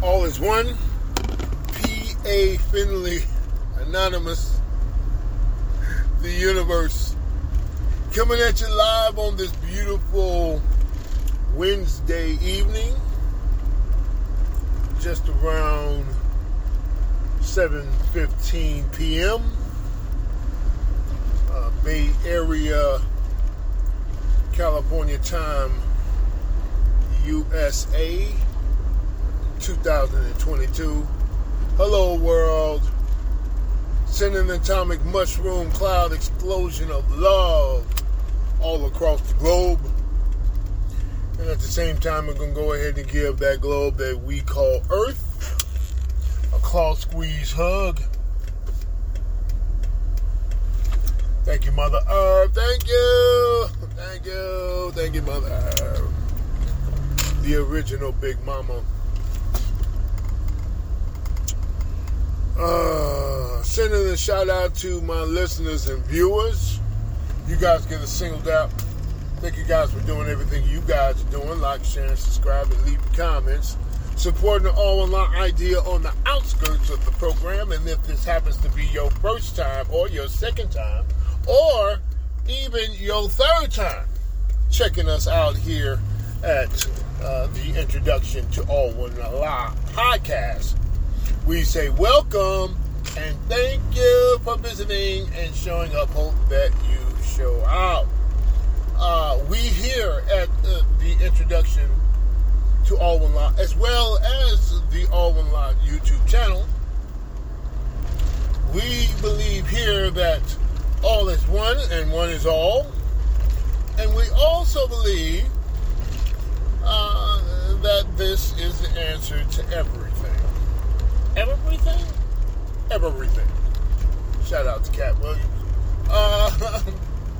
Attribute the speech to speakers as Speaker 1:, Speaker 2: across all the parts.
Speaker 1: All is one. P.A. Finley, Anonymous, the universe. Coming at you live on this beautiful Wednesday evening. Just around 7.15 p.m. Uh, Bay Area, California time, USA, 2022. Hello, world. Sending an atomic mushroom cloud explosion of love all across the globe. And at the same time, we're going to go ahead and give that globe that we call Earth a claw squeeze hug. Thank you, Mother Earth. Thank you. Thank you. Thank you, Mother Earth. The original Big Mama. Uh, sending a shout out to my listeners and viewers. You guys get a singled out. Thank you guys for doing everything you guys are doing. Like, share, subscribe, and leave comments. Supporting the all online idea on the outskirts of the program. And if this happens to be your first time, or your second time, or even your third time checking us out here at uh, the introduction to All One Live podcast, we say welcome and thank you for visiting and showing up. Hope that you show out. Uh, we here at uh, the introduction to All One Live, as well as the All One Live YouTube channel, we believe here that all is one and one is all. And we also believe uh, that this is the answer to everything. Everything? Everything. Shout out to Katt Williams. Uh,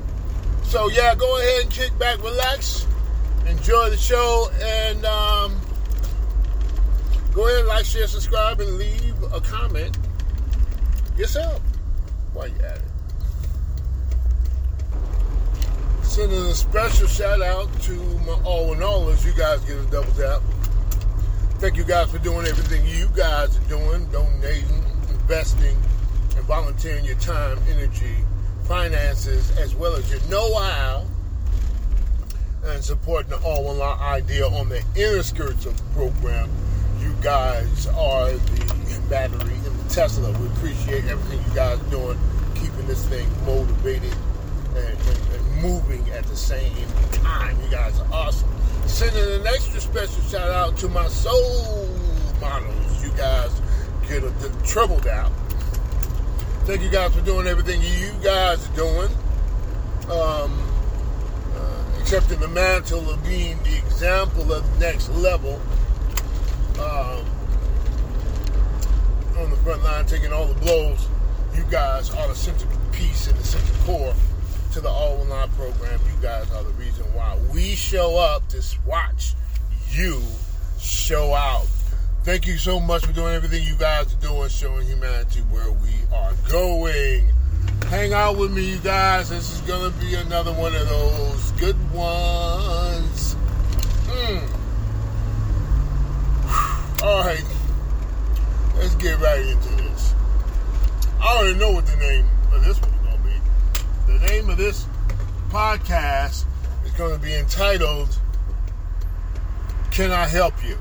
Speaker 1: so, yeah, go ahead and kick back, relax, enjoy the show, and um, go ahead and like, share, subscribe, and leave a comment yourself while you're at it. Sending a special shout out to my all in all as you guys get a double tap. Thank you guys for doing everything you guys are doing, donating, investing, and volunteering your time, energy, finances, as well as your know-how, and supporting the all one law idea on the inner skirts of the program. You guys are the battery in the Tesla. We appreciate everything you guys are doing, keeping this thing motivated and, and moving at the same time. You guys are awesome. Sending an extra special shout out to my soul models. You guys get a, the trebled out. Thank you guys for doing everything you guys are doing. Um, uh, accepting the mantle of being the example of next level. Um, on the front line, taking all the blows. You guys are the centerpiece and the center core to the All Online program. You guys are the reason why we show up to watch you show out. Thank you so much for doing everything you guys are doing, showing humanity where we are going. Hang out with me, you guys. This is going to be another one of those good ones. Mm. All right. Let's get right into this. I already know what the name of this be. The name of this podcast is going to be entitled Can I Help You?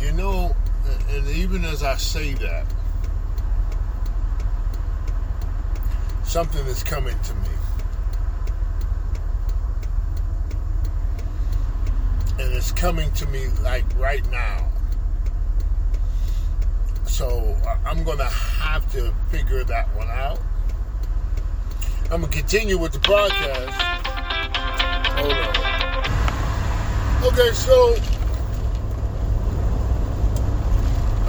Speaker 1: You know, and even as I say that, something is coming to me. And it's coming to me like right now. So I'm going to have to figure that one out. I'm going to continue with the broadcast. Hold on. Okay, so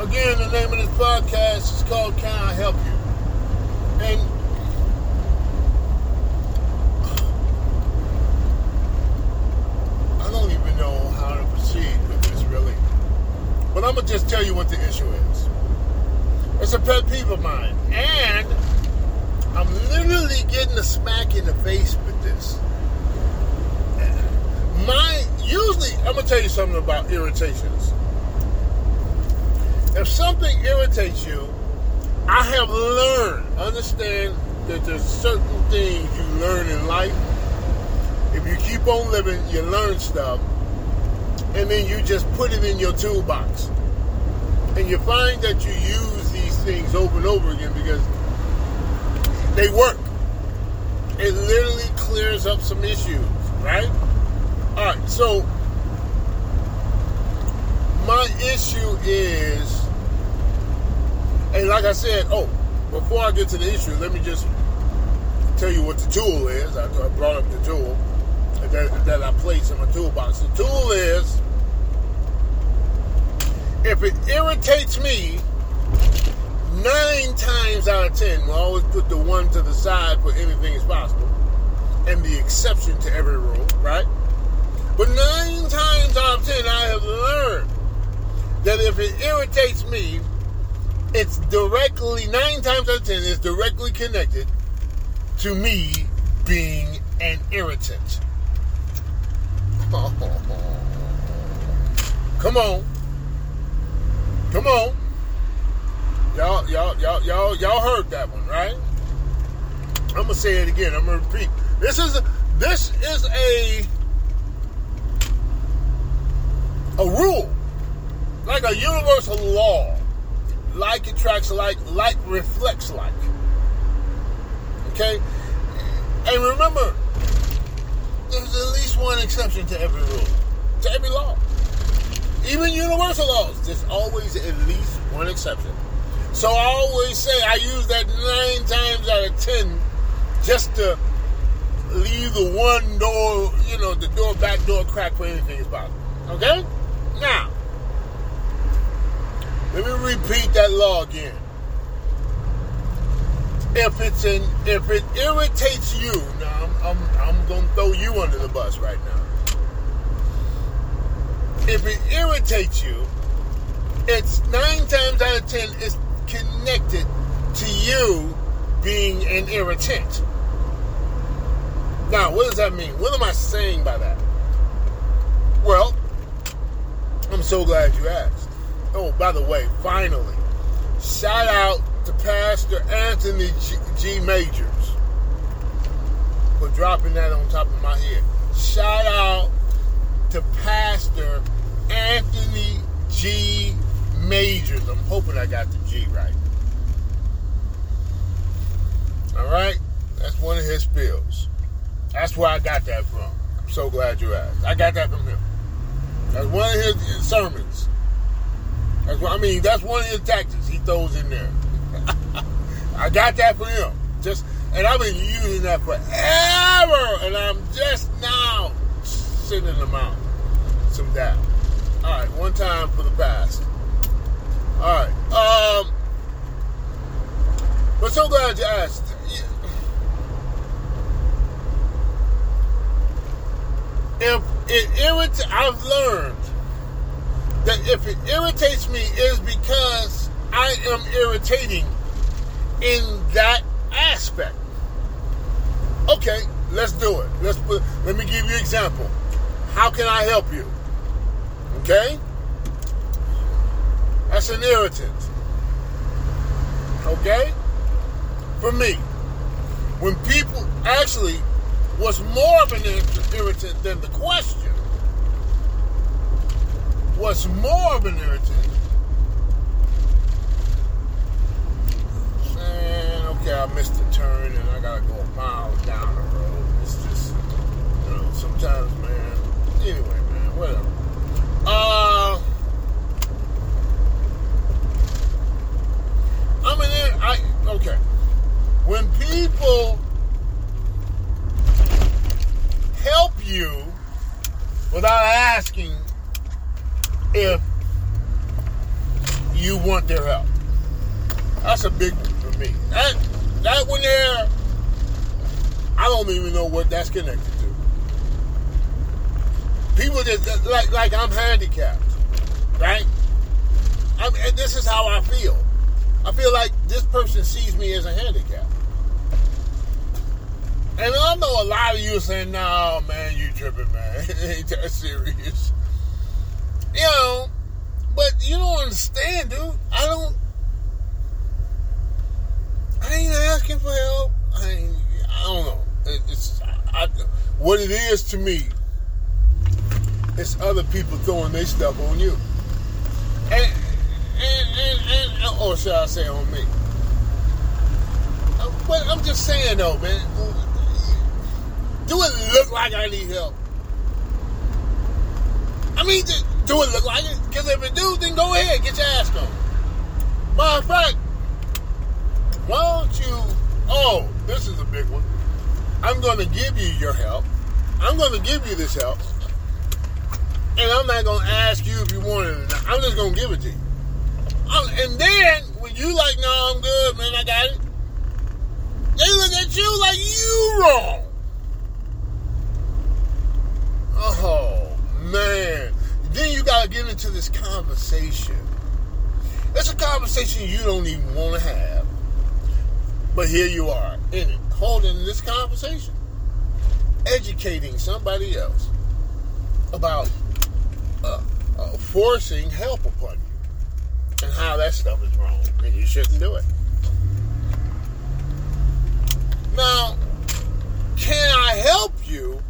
Speaker 1: again, the name of this podcast is called Can I Help You? And I don't even know how to proceed with this really. But I'm going to just tell you what the issue is. It's a pet peeve of mine. And I'm literally getting a smack in the face with this. My usually I'm gonna tell you something about irritations. If something irritates you, I have learned, understand that there's certain things you learn in life. If you keep on living, you learn stuff, and then you just put it in your toolbox. And you find that you use things over and over again because they work. It literally clears up some issues, right? All right, so my issue is, and like I said, oh, before I get to the issue, let me just tell you what the tool is. I, brought up the tool that, that I place in my toolbox. The tool is if it irritates me, nine times out of ten, we'll always put the one to the side for anything is possible, and the exception to every rule, right? But nine times out of ten, I have learned that if it irritates me, it's directly, nine times out of ten, it's directly connected to me being an irritant. Come on. Come on. Y'all, y'all, y'all, y'all, y'all heard that one, right? I'm gonna say it again. I'm gonna repeat. This is this is a a rule, like a universal law. Like attracts like, like reflects like. Okay, and remember, there's at least one exception to every rule, to every law. Even universal laws, there's always at least one exception. So I always say I use that nine times out of ten just to leave the one door, you know, the door, back door crack for anything is possible. Okay? Now, let me repeat that law again. If it's an, if it irritates you, now I'm, I'm, I'm gonna throw you under the bus right now if it irritates you, it's nine times out of ten is connected to you being an irritant. Now, what does that mean? What am I saying by that? Well, I'm so glad you asked. Oh, by the way, finally, shout out to Pastor Anthony G, G. Majors for dropping that on top of my head. Shout out to Pastor Anthony G. Majors. I'm hoping I got the G right. All right? That's one of his spills. That's where I got that from. I'm so glad you asked. I got that from him. That's one of his sermons. That's what I mean. That's one of his tactics he throws in there. I got that from him. Just and I've been using that forever, and I'm just now sending them out some down. All right, one time for the past. All right. Um, but so glad you asked. If it irritates, I've learned that if it irritates me, is because I am irritating in that aspect. Okay, let's do it. Let's put. Let me give you an example. How can I help you? Okay? That's an irritant. Okay? For me. When people actually was more of an irritant than the question. What's more of an irritant? Man, okay, I missed the turn and I gotta go a mile down the road. It's just, you know, sometimes, man. Anyway, man, whatever. Uh, There. I okay. When people help you without asking if you want their help, that's a big one for me. That that one there, I don't even know what that's connected to. people just like like I'm handicapped, right? I'm, and this is how I feel. I feel like this person sees me as a handicap. And I know a lot of you are saying, "No, man, you tripping, man. ain't that serious." You know, but you don't understand, dude. I don't. I ain't asking for help. I ain't, I don't know. It, it's I, what it is to me. It's other people throwing their stuff on you, and Oh, or should I say on me? Uh, but I'm just saying though, man. Do it look like I need help? I mean, do it look like it? Because if it do, then go ahead, get your ass on. Matter of fact, why don't you? Oh, this is a big one. I'm going to give you your help. I'm going to give you this help. And I'm not going to ask you if you want it. I'm just going to give it to you. Um, and then, when you like, no, I'm good, man, I got it. They look at you like you wrong. Oh, man. Then you got to get into this conversation. It's a conversation you don't even want to have. But here you are in it, holding this conversation, educating somebody else about uh, uh, forcing help upon you and how that stuff is wrong and you shouldn't do it. Now, can I help you?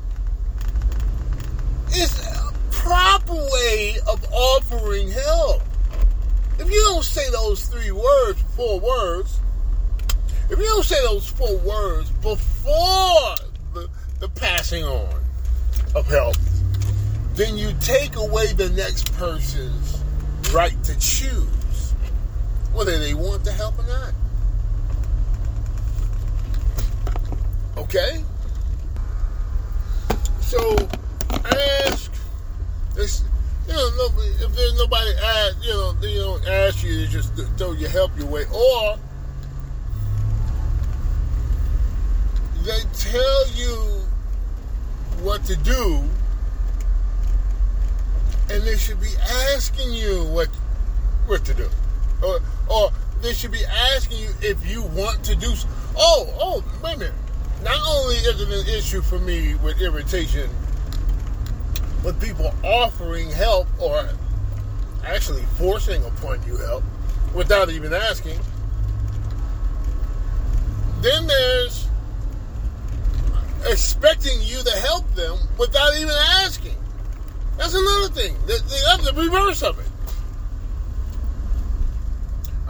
Speaker 1: Is a proper way of offering help. If you don't say those three words, four words, if you don't say those four words before the, the passing on of help, then you take away the next person's right to choose whether they want the help or not. Okay? So ask this you know, nobody, if there's nobody ask, you know, they don't ask you to just throw your help your way, or they tell you what to do, and they should be asking you what what to do, or or they should be asking you if you want to do. Oh, oh, wait a minute. Not only is it an issue for me with irritation, with people offering help or actually forcing upon you help without even asking. Then there's expecting you to help them without even asking. That's another thing. That's the reverse of it.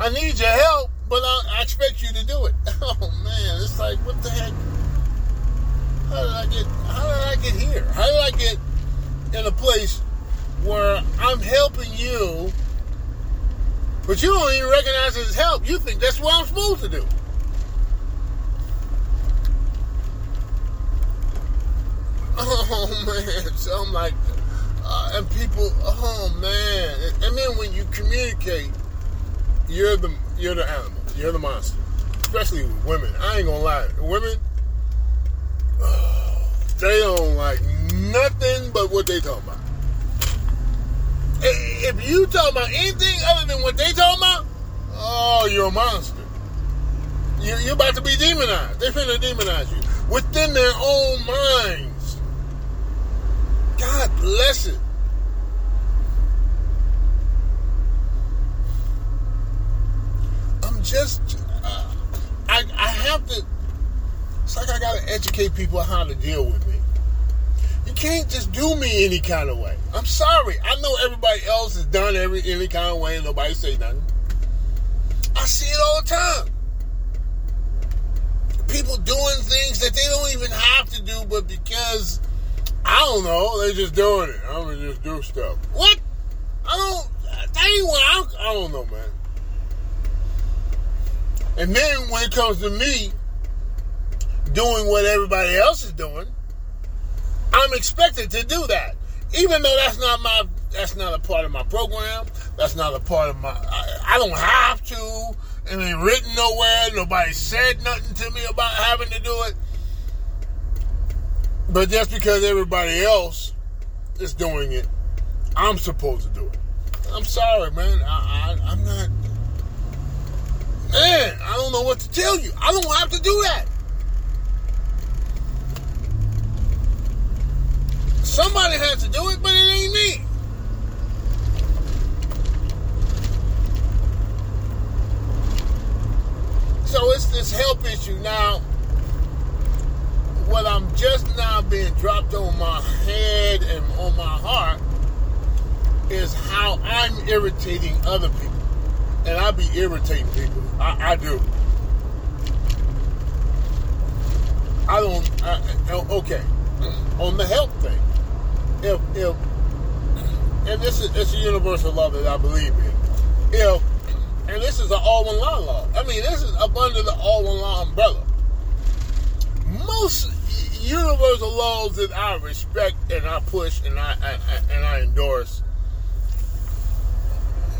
Speaker 1: I need your help, but I expect you to do it. Oh man, it's like what the heck? How did I get? How did I get here? How did I get in a place where I'm helping you, but you don't even recognize it as help? You think that's what I'm supposed to do? Oh man, so I'm like, uh, and people, oh man, and then when you communicate, you're the you're the animal, you're the monster, especially with women. I ain't gonna lie, women, oh, they don't like nothing but what they talking about. If you talk about anything other than what they talking about, oh, you're a monster. You're about to be demonized. They're finna demonize you within their own minds. God bless it. Just, uh, I, I have to, it's like I got to educate people how to deal with me. You can't just do me any kind of way. I'm sorry. I know everybody else has done every any kind of way and nobody say nothing. I see it all the time. People doing things that they don't even have to do, but because I don't know. They just doing it. I'm gonna just do stuff. What? I don't. That ain't what I, I don't know, man. And then when it comes to me doing what everybody else is doing, I'm expected to do that, even though that's not my that's not a part of my program. That's not a part of my. I, I don't have to. It ain't written nowhere. Nobody said nothing to me about having to do it. But just because everybody else is doing it, I'm supposed to do it. I'm sorry, man. I, I, I'm not. Man, I don't know what to tell you. I don't have to do that. Somebody has to do it, but it ain't me. So it's this health issue now. What I'm just now being dropped on my head and on my heart is how I'm irritating other people. And I be irritating people. I, I do. I don't. I, okay, on the help thing, if if and this is it's a universal law that I believe in. If and this is an all one law law. I mean, this is up under the all one law umbrella. Most universal laws that I respect and I push and I, I, I and I endorse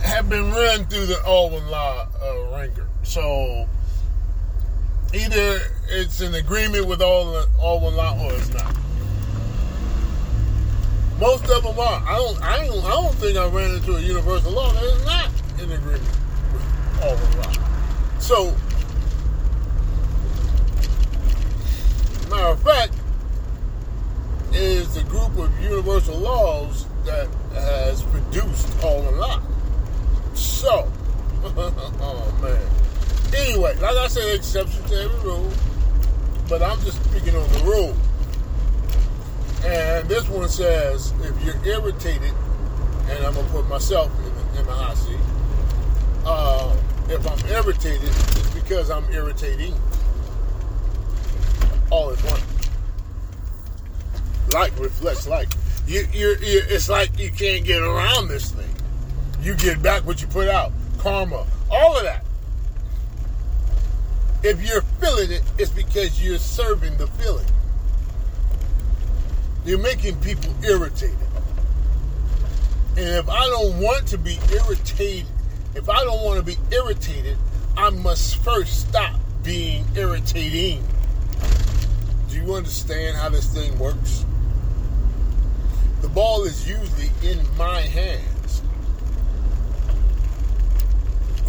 Speaker 1: have been run through the law uh, ringer. So either it's in agreement with one law or it's not. Most of them are. I don't. I don't. I don't think I ran into a universal law that is not in agreement with one law. So, matter of fact, is the group of universal laws that has produced all one law. So, oh man. Anyway, like I said, exception to every rule. But I'm just speaking on the rule. And this one says, if you're irritated, and I'm gonna put myself in, in my hot seat. Uh, if I'm irritated, it's because I'm irritating. All is one. Like reflects like. You, you're, you're, it's like you can't get around this thing. You get back what you put out. Karma, all of that. If you're feeling it, it's because you're serving the feeling. You're making people irritated. And if I don't want to be irritated, if I don't want to be irritated, I must first stop being irritating. Do you understand how this thing works? The ball is usually in my hands.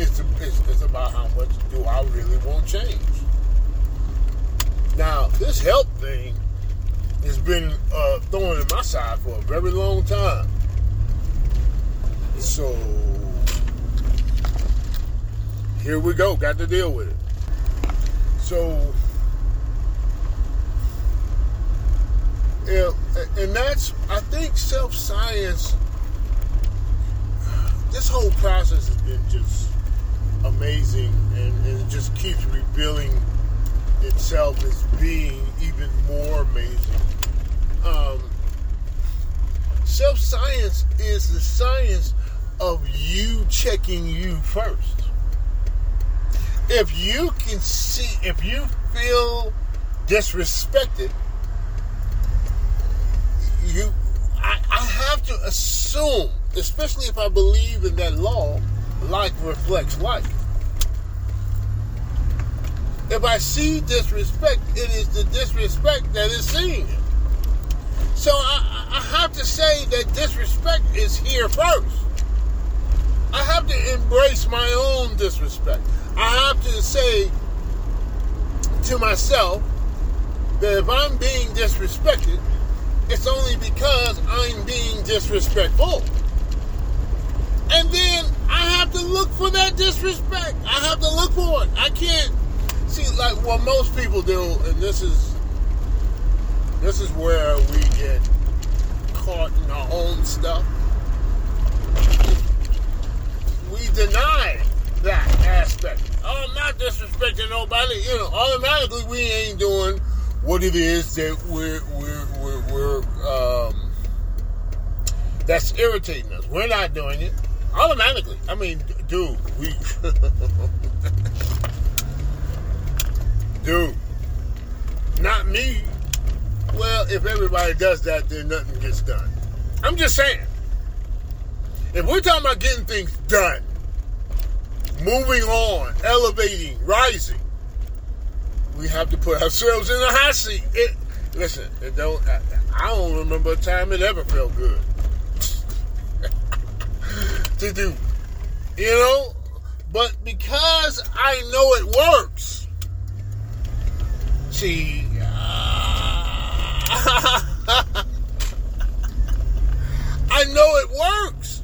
Speaker 1: It's, it's, it's about how much do I really want change. Now, this help thing has been uh, thorn in my side for a very long time. So here we go. Got to deal with it. So yeah, and that's I think self science. This whole process has been just amazing, and, and it just keeps revealing itself as being even more amazing. Um, Self science is the science of you checking you first. If you can see, if you feel disrespected, you, I, I have to assume, especially if I believe in that law, like reflects like. If I see disrespect, it is the disrespect that is seen. So I, I have to say that disrespect is here first. I have to embrace my own disrespect. I have to say to myself that if I'm being disrespected, it's only because I'm being disrespectful. And then I have to look for that disrespect. I have to look for it. I can't see like what most people do, and this is this is where we get caught in our own stuff. We deny that aspect. Oh, I'm not disrespecting nobody. You know, automatically we ain't doing what it is that we're we're we're, we're um, that's irritating us. We're not doing it automatically. I mean, dude, we dude, not me. Well, if everybody does that, then nothing gets done. I'm just saying. If we're talking about getting things done, moving on, elevating, rising, we have to put ourselves in the hot seat. It, listen, it don't. I, I don't remember a time it ever felt good to do. You know, but because I know it works. See, I know it works.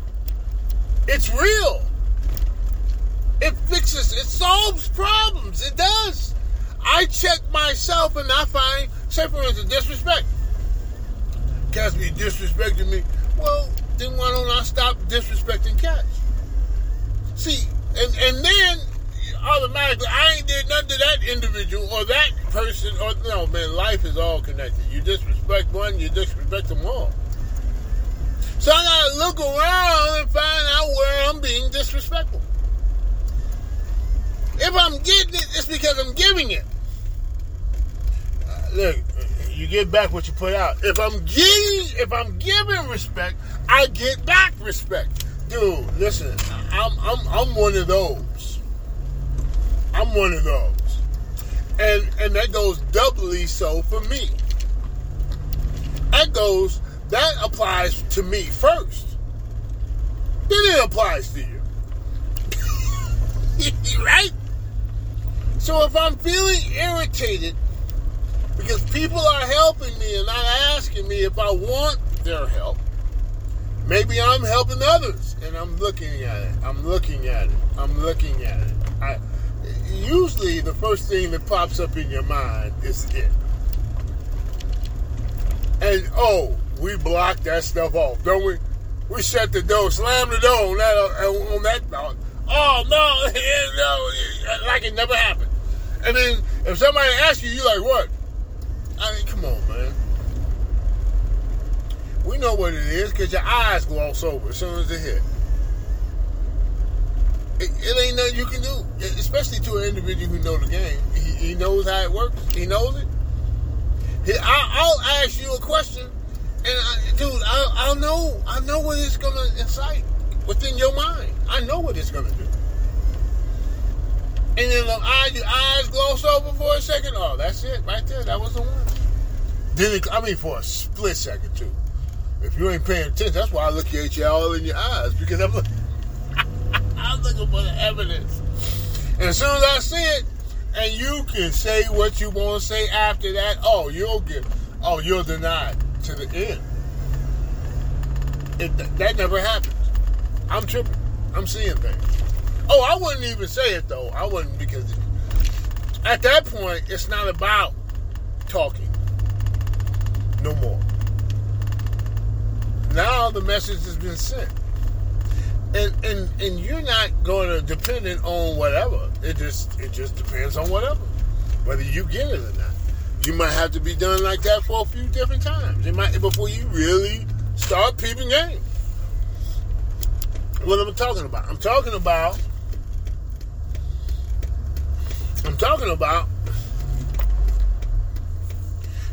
Speaker 1: It's real. It fixes, it solves problems. It does. I check myself and I find, say for instance, disrespect. Cats be disrespecting me. Well, then why don't I stop disrespecting cats? See, and and then automatically I ain't did nothing to that individual or that person or no man, life is all connected. You disrespect one, you disrespect them all. So I gotta look around and find out where I'm being disrespectful. If I'm getting it, it's because I'm giving it. Uh, look, you get back what you put out. If I'm giving, if I'm giving respect, I get back respect. Dude, listen, I'm I'm I'm one of those. I'm one of those. And and that goes doubly so for me. That goes that applies to me first. Then it applies to you. right? So if I'm feeling irritated because people are helping me and not asking me if I want their help, maybe I'm helping others and I'm looking at it. I'm looking at it. I'm looking at it. I, usually the first thing that pops up in your mind is it. And oh, we block that stuff off, don't we? We shut the door, slam the door on that uh, on that thought. Oh no, no, like it never happened. And then if somebody asks you, you like what? I mean, come on, man. We know what it is because your eyes gloss over as soon as it hit. It, it, ain't nothing you can do, especially to an individual who know the game. He, he knows how it works. He knows it. He, I, will ask you a question, and I, dude, I, I'll know. I know what it's gonna incite within your mind. I know what it's gonna do. And then the eye, your eyes gloss over for a second. Oh, that's it right there. That was the one. Then it, I mean, for a split second too. If you ain't paying attention, that's why I look at you all in your eyes because I'm looking, I'm looking for the evidence. And as soon as I see it, and you can say what you want to say after that, oh, you'll get, oh, you're denied to the end. It, that never happens. I'm tripping. I'm seeing things. Oh, I wouldn't even say it though. I wouldn't because at that point it's not about talking no more. Now the message has been sent. And and and you're not going to depend on whatever. It just it just depends on whatever. Whether you get it or not. You might have to be done like that for a few different times. It might before you really start peeping game. What am I talking about? I'm talking about I'm talking about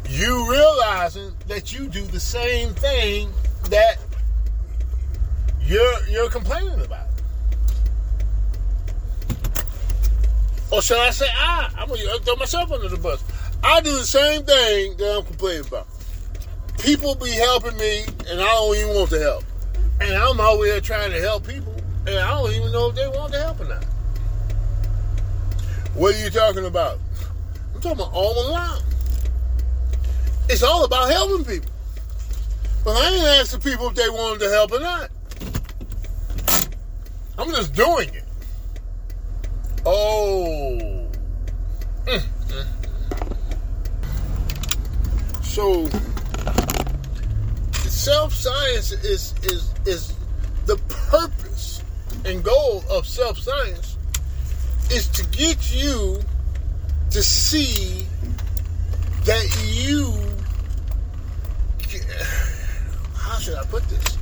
Speaker 1: you realizing that you do the same thing that you're you're complaining about. Or should I say I? I'm gonna uh, throw myself under the bus. I do the same thing that I'm complaining about. People be helping me and I don't even want to help. And I'm over here trying to help people and I don't even know if they want the help or not. What are you talking about? I'm talking about all along. It's all about helping people. But I ain't asking people if they wanted to help or not. I'm just doing it. Oh. So self science is is is the purpose and goal of self science is to get you to see that you how should I put this?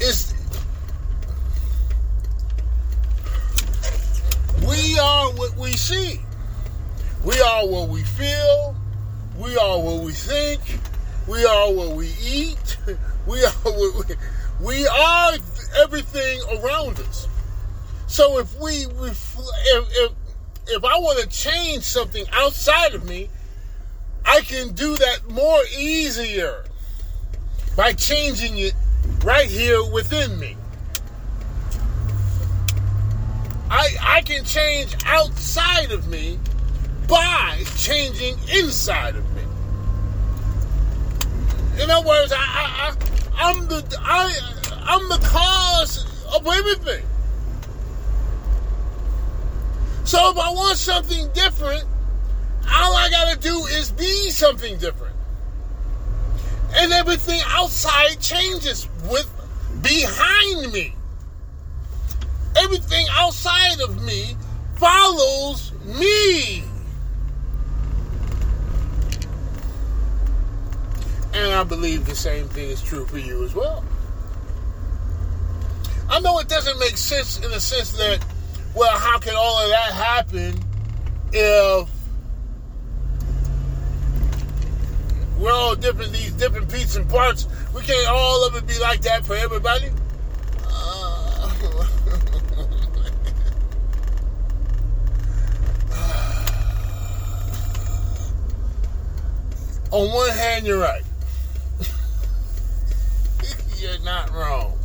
Speaker 1: Is we are what we see. We are what we feel. We are what we think. We are what we eat. We are what we, we are everything around us. So if we, if, if, if I want to change something outside of me, I can do that more easier by changing it right here within me. I, I can change outside of me by changing inside of me. In other words, I, I, I I'm the I I'm the cause of everything. So if I want something different, all I gotta do is be something different. And everything outside changes with behind me. Everything outside of me follows me. And I believe the same thing is true for you as well. I know it doesn't make sense in the sense that, well, how can all of that happen if we're all different, these different pieces and parts? We can't all of it be like that for everybody. Uh, on one hand, you're right. you're not wrong.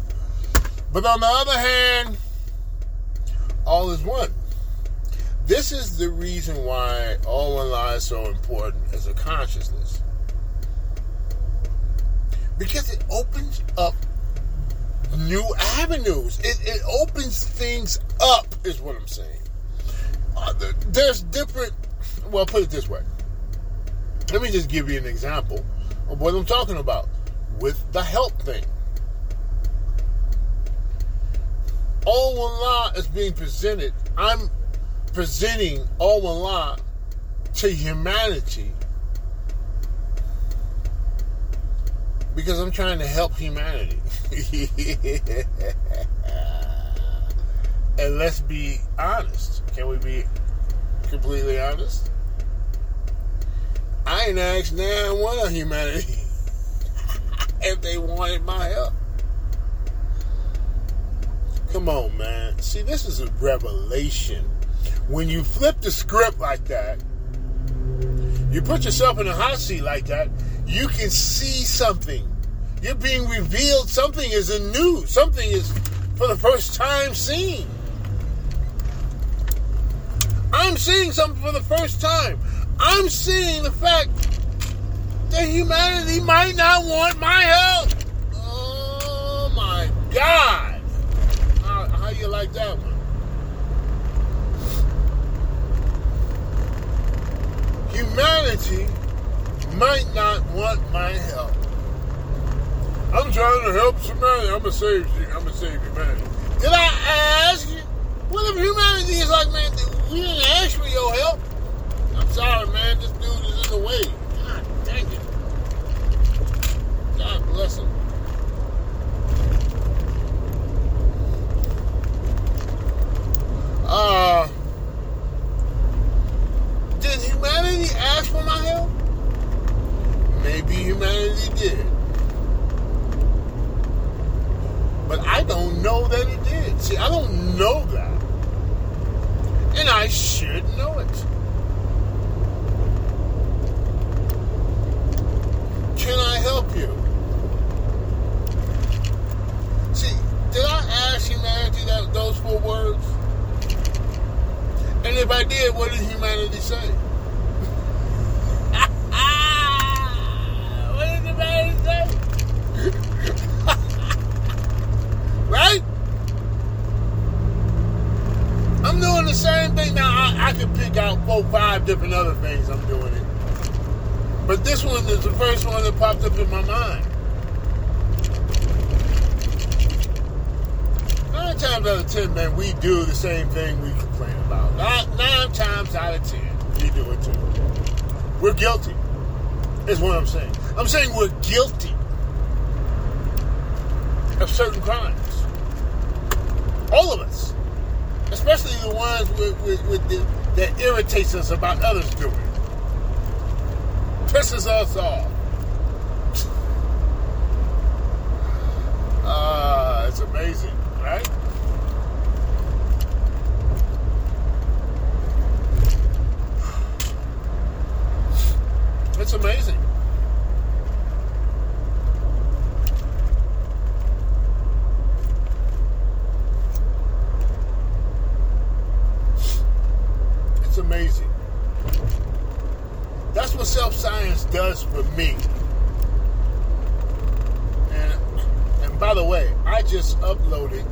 Speaker 1: But on the other hand, all is one. This is the reason why all one law is so important as a consciousness. Because it opens up new avenues. It, it opens things up, is what I'm saying. Uh, there's different, well, put it this way. Let me just give you an example of what I'm talking about with the help thing. all one law is being presented. I'm presenting all law to humanity because I'm trying to help humanity. and let's be honest. Can we be completely honest? I ain't asked now one of humanity if they wanted my help. Come on, man. See, this is a revelation. When you flip the script like that, you put yourself in a hot seat like that, you can see something. You're being revealed. Something is a new. Something is for the first time seen. I'm seeing something for the first time. I'm seeing the fact that humanity might not want my help. Oh my God How, how you like that one? Humanity might not want my help. I'm trying to help somebody. I'm gonna save you. I'm gonna save humanity. Did I ask you? What if humanity is like, man, we didn't ask for your help? I'm sorry, man. This dude is in the way. God dang it. God bless him. Uh, did humanity ask for my help? Maybe humanity did. But I don't know that it did. See, I don't know that. And I should know it. Can I help you? See, did I ask humanity that those four words? And if I did, what did humanity say? what did humanity say? right? I'm doing the same thing now. I, I can pick out four, five different other things I'm doing it. But this one is the first one that popped up in my mind. Nine times out of ten, man, we do the same thing we complain about. Nine, nine times out of ten, we do it too. We're guilty, is what I'm saying. I'm saying we're guilty of certain crimes. All of us. Especially the ones with, with, with the, that irritates us about others doing. Pisses us off. Ah, uh, it's amazing right? It's amazing. It's amazing. That's what self science does for me. And, and by the way, I just uploaded,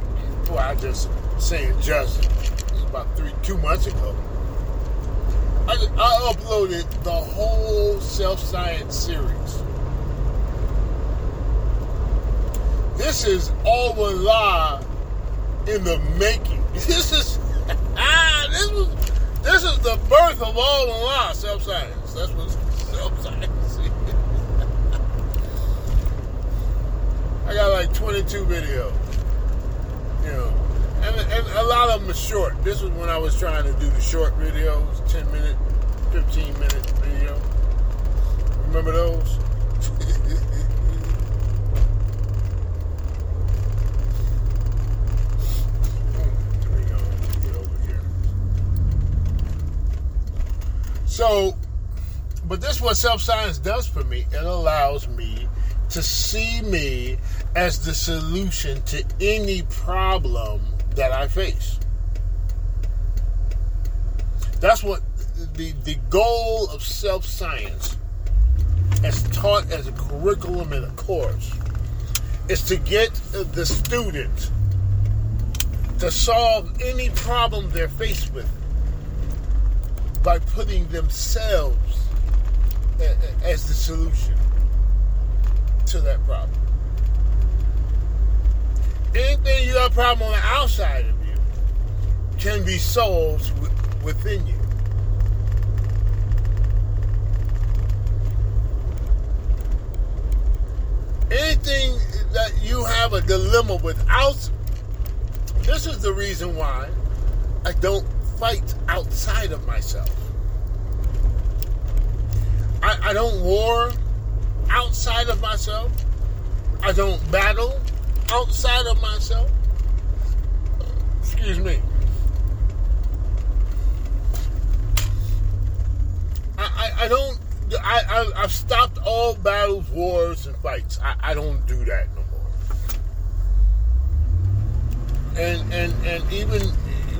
Speaker 1: well, I just saying just, about three, two months ago. I, I uploaded the whole self science series. This is all the law in the making. This is ah, this was this is the birth of all one law, self science. That's what self science is. I got like 22 videos. You know, and, and a lot of them are short. This was when I was trying to do the short videos, 10 minute, 15 minute video. Remember those? So, but this is what self science does for me. It allows me to see me as the solution to any problem that I face. That's what the, the goal of self science, as taught as a curriculum in a course, is to get the student to solve any problem they're faced with by putting themselves as the solution to that problem. Anything you a problem on the outside of you can be solved within you. Anything that you have a dilemma without, this is the reason why I don't fight outside of myself. I, I don't war outside of myself. I don't battle outside of myself. Excuse me. I, I, I don't I, I have stopped all battles, wars, and fights. I, I don't do that no more. And and and even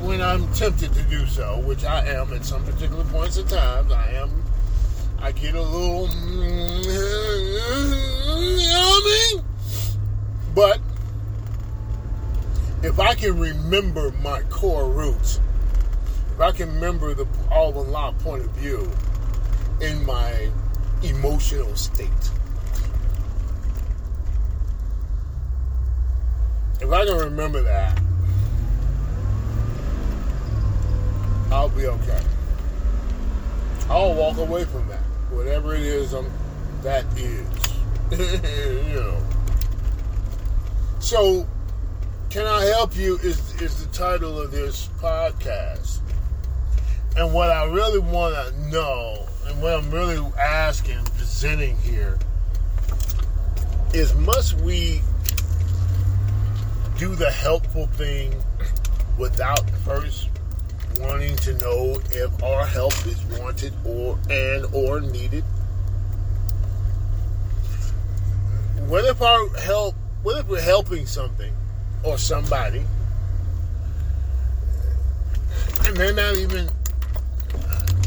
Speaker 1: when I'm tempted to do so, which I am at some particular points in times, I am, I get a little, you know what I mean? But if I can remember my core roots, if I can remember the all one law point of view in my emotional state, if I can remember that, I'll be okay. I'll walk away from that. Whatever it is, um, that is. you know. So, can I help you? Is is the title of this podcast. And what I really want to know, and what I'm really asking, presenting here, is must we do the helpful thing without first wanting to know if our help is wanted or and or needed. What if our help? What if we're helping something or somebody, and they're not even?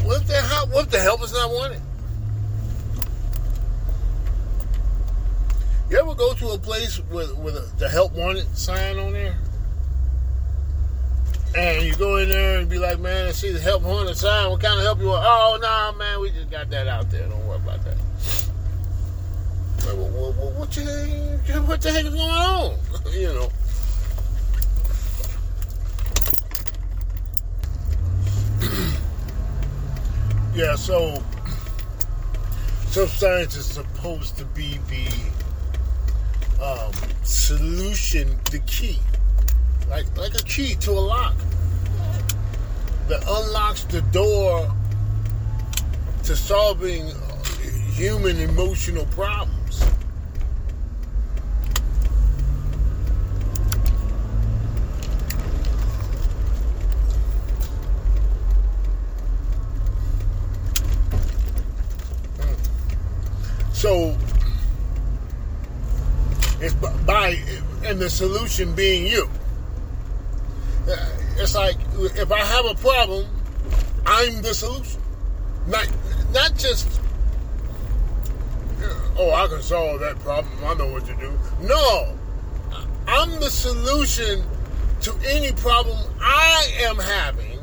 Speaker 1: What if the help? What if the help is not wanted? You ever go to a place with with a, the help wanted sign on there? And you go in there and be like, man, I see the help on the side. What kind of help you want? Oh, no, nah, man, we just got that out there. Don't worry about that. Like, well, what, what, what, what the heck is going on? you know. yeah, so self science is supposed to be the um, solution, the key like like a key to a lock that unlocks the door to solving human emotional problems. So it's by and the solution being you it's like if I have a problem, I'm the solution. Not not just oh I can solve that problem. I know what to do. No, I'm the solution to any problem I am having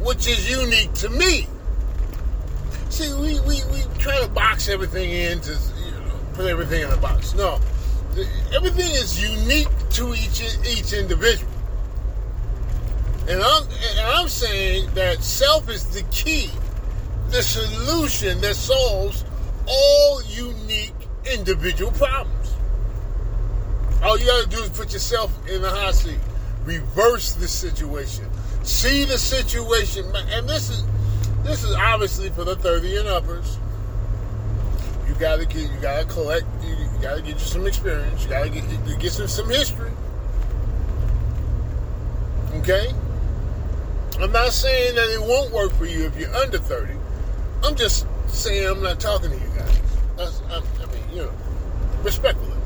Speaker 1: which is unique to me. See, we, we, we try to box everything in to you know, put everything in a box. No, everything is unique to each each individual. And I'm and I'm saying that self is the key, the solution that solves all unique individual problems. All you gotta do is put yourself in the hot seat, reverse the situation, see the situation, and this is this is obviously for the 30 and uppers. You gotta get you gotta collect you, gotta get you some experience, you gotta get get some, some history. Okay? I'm not saying that it won't work for you if you're under 30. I'm just saying I'm not talking to you guys. That's, I, I mean, you know, respectfully.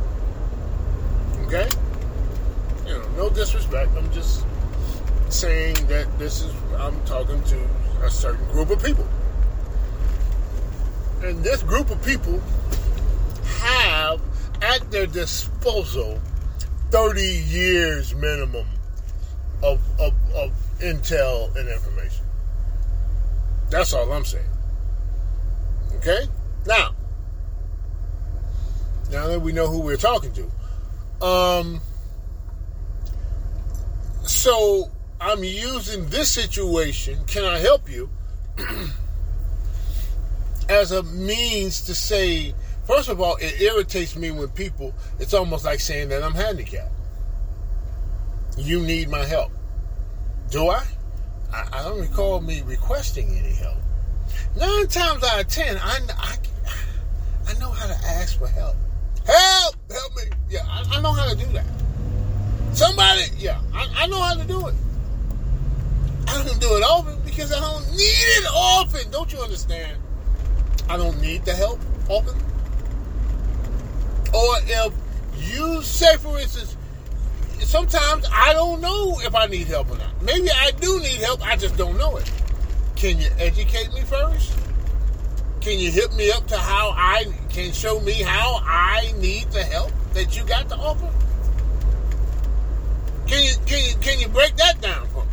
Speaker 1: Okay? You know, no disrespect. I'm just saying that this is, I'm talking to a certain group of people. And this group of people have at their disposal 30 years minimum of, of, of intel and information. That's all I'm saying. Okay? Now, now that we know who we're talking to, um, so I'm using this situation, can I help you, as a means to say, first of all, it irritates me when people, it's almost like saying that I'm handicapped. You need my help. Do I? I, I don't recall me requesting any help. Nine times out of ten, I, I, I know how to ask for help. Help! Help me! Yeah, I, I know how to do that. Somebody, yeah, I, I know how to do it. I don't do it often because I don't need it often. Don't you understand? I don't need the help often. Or if you say, for instance, sometimes I don't know if I need help or not. Maybe I do need help, I just don't know it. Can you educate me first? Can you hit me up to how I can show me how I need the help that you got to offer? Can you can you can you break that down for me?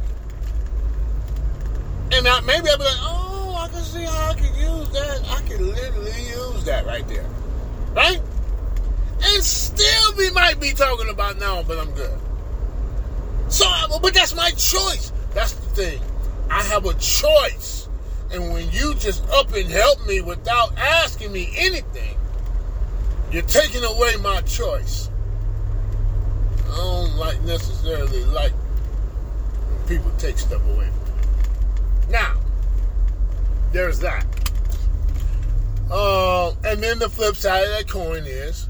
Speaker 1: And I, maybe I'll be like, oh, I can see how I can use that. I can literally use that right there, right? And still, we might be talking about now, but I'm good. So, but that's my choice. That's the thing. I have a choice. And when you just up and help me without asking me anything, you're taking away my choice. I don't like necessarily like people take stuff away from me. Now, there's that. Uh, and then the flip side of that coin is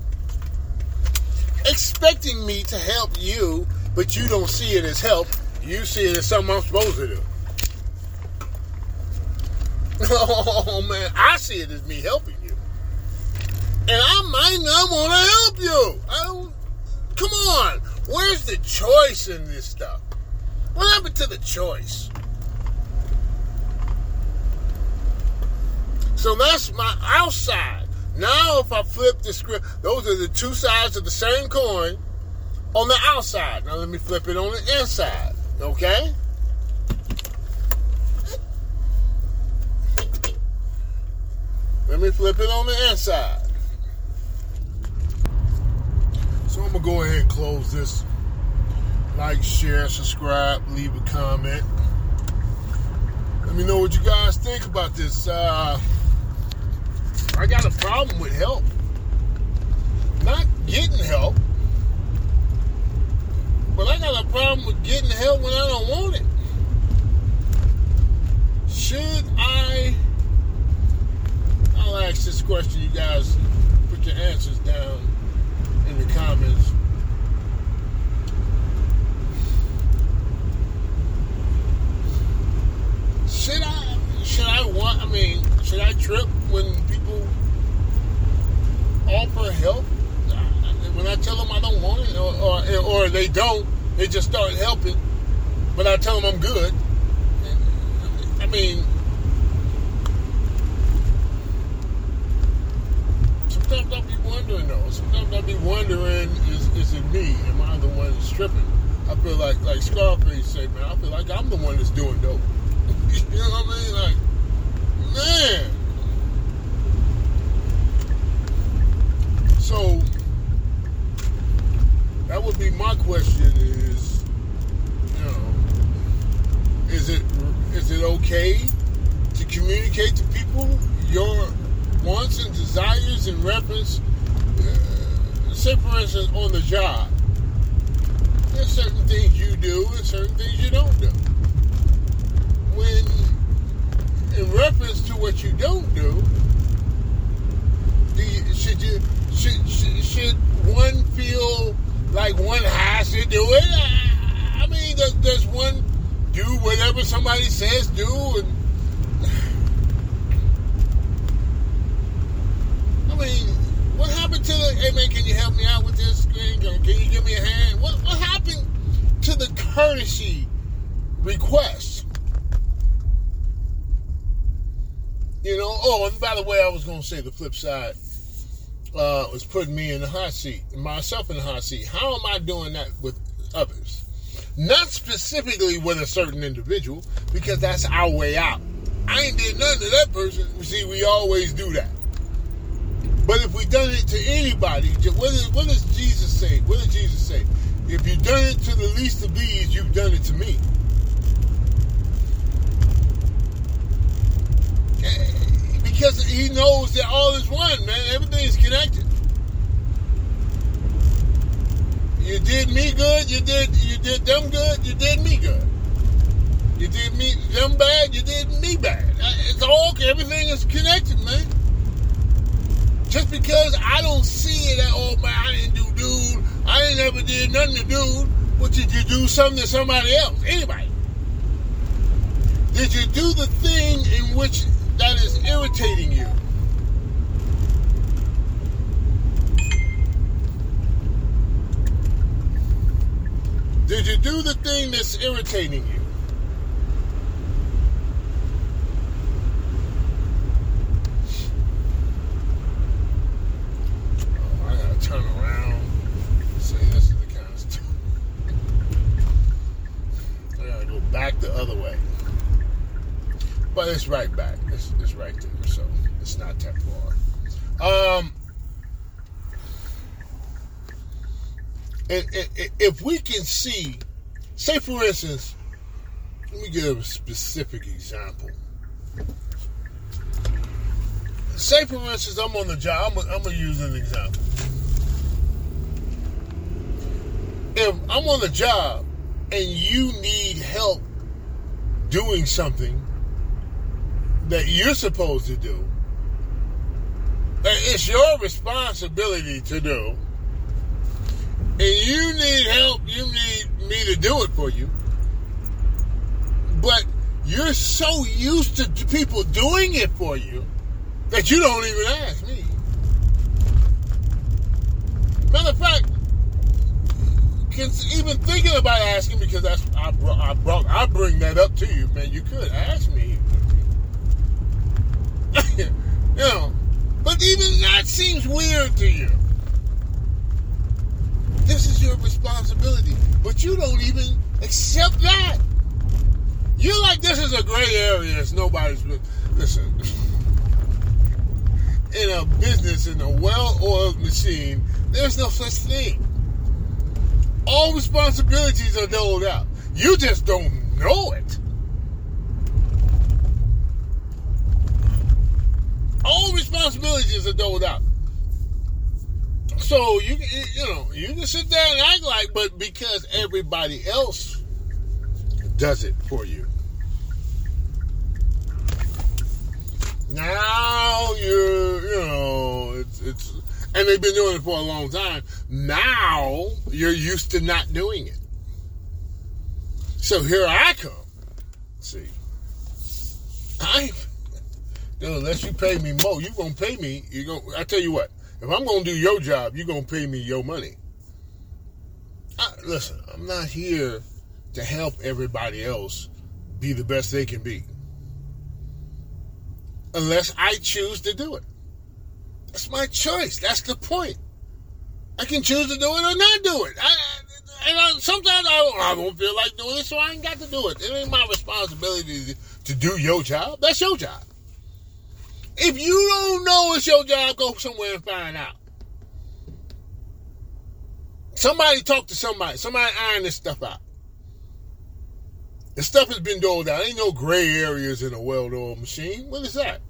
Speaker 1: expecting me to help you, but you don't see it as help. You see it as something I'm supposed to do. Oh man, I see it as me helping you. And I might not want to help you. I don't come on. Where's the choice in this stuff? What happened to the choice? So that's my outside. Now, if I flip the script, those are the two sides of the same coin on the outside. Now, let me flip it on the inside. Okay? Let me flip it on the inside. So I'm gonna go ahead and close this. Like, share, subscribe, leave a comment. Let me know what you guys think about this. Uh, I got a problem with help. Not getting help, but I got a problem with getting help when I don't want it. Should I? I'll ask this question. You guys put your answers down in the comments. Should I? Should I want? I mean, should I trip when people offer help? When I tell them I don't want it, or, or, or they don't, they just start helping, but I tell them I'm good. I mean, sometimes I'll be wondering though. Sometimes I'll be wondering, is, is it me? Am I the one that's tripping? I feel like, like Scarface said, man, I feel like I'm the one that's doing dope. You know what I mean? Like, man. So that would be my question is, you know, is it is it okay to communicate to people your wants and desires in reference, uh, say for instance, on the job? There's certain things you do and certain things you don't do. When, in reference to what you don't do, do you, should you should, should should one feel like one has to do it? I, I mean, does, does one do whatever somebody says do and I mean, what happened to the? Hey man, can you help me out with this screen? Can you give me a hand? What what happened to the courtesy request? You know. Oh, and to say the flip side uh, was putting me in the hot seat, myself in the hot seat. How am I doing that with others? Not specifically with a certain individual, because that's our way out. I ain't did nothing to that person. See, we always do that. But if we done it to anybody, what, is, what does Jesus say? What does Jesus say? If you've done it to the least of these, you've done it to me. Because he knows that all is one, man. Everything is connected. You did me good, you did you did them good, you did me good. You did me them bad, you did me bad. It's all everything is connected, man. Just because I don't see it at all, man, I didn't do dude, I ain't never did nothing to dude. What did you do something to somebody else? Anybody? Did you do the thing in which that is irritating you? Did you do the thing that's irritating you? Oh, I gotta turn around. Say this is the kind of stuff. I gotta go back the other way. But it's right back. So it's not that far. Um, if we can see, say for instance, let me give a specific example. Say for instance, I'm on the job. I'm, I'm gonna use an example. if I'm on the job and you need help doing something that you're supposed to do, it's your responsibility to do, and you need help, you need me to do it for you, but you're so used to people doing it for you that you don't even ask me. Matter of fact, even thinking about asking because that's I I brought I bring that up to you, man. You could ask me, you know, but even that seems weird to you. This is your responsibility, but you don't even accept that. You're like this is a gray area. It's nobody's. Listen, in a business in a well-oiled machine, there's no such thing all responsibilities are doled out. You just don't know it. All are doled out. So you you know you can sit there and act like, but because everybody else does it for you, now you're you know it's it's and they've been doing it for a long time. Now you're used to not doing it. So here I come. See, I unless you pay me more, you gonna pay me. You going I tell you what. If I'm gonna do your job, you gonna pay me your money. I, listen, I'm not here to help everybody else be the best they can be, unless I choose to do it. That's my choice. That's the point. I can choose to do it or not do it. I, and I, sometimes I don't, I don't feel like doing it, so I ain't got to do it. It ain't my responsibility to, to do your job, that's your job. If you don't know it's your job, go somewhere and find out. Somebody talk to somebody. Somebody iron this stuff out. The stuff has been doled out. Ain't no gray areas in a well-oiled machine. What is that?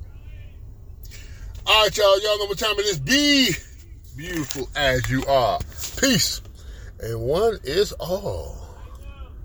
Speaker 1: All right, y'all. Y'all know what time it is. Be beautiful as you are. Peace. And one is all.